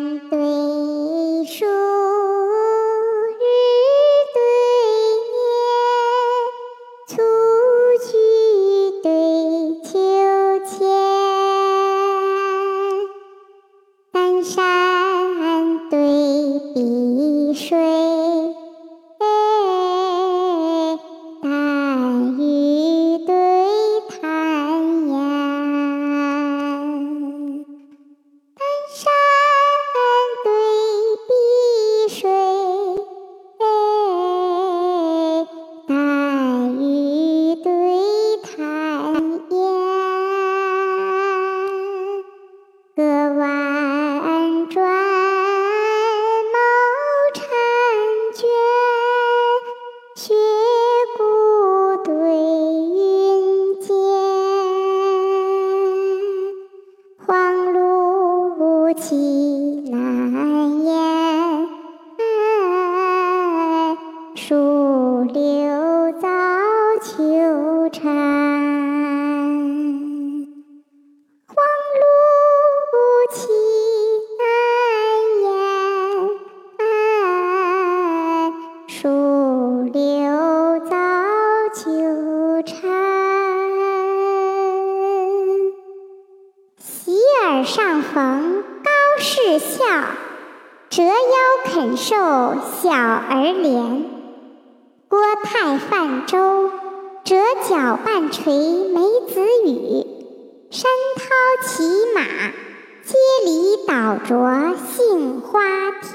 山对树，日对月，蹴鞠对秋千。半山黄芦气难言，树柳上逢高士笑，折腰肯受小儿怜。郭泰泛舟，折角半垂梅子雨。山涛骑马，接里倒着杏花天。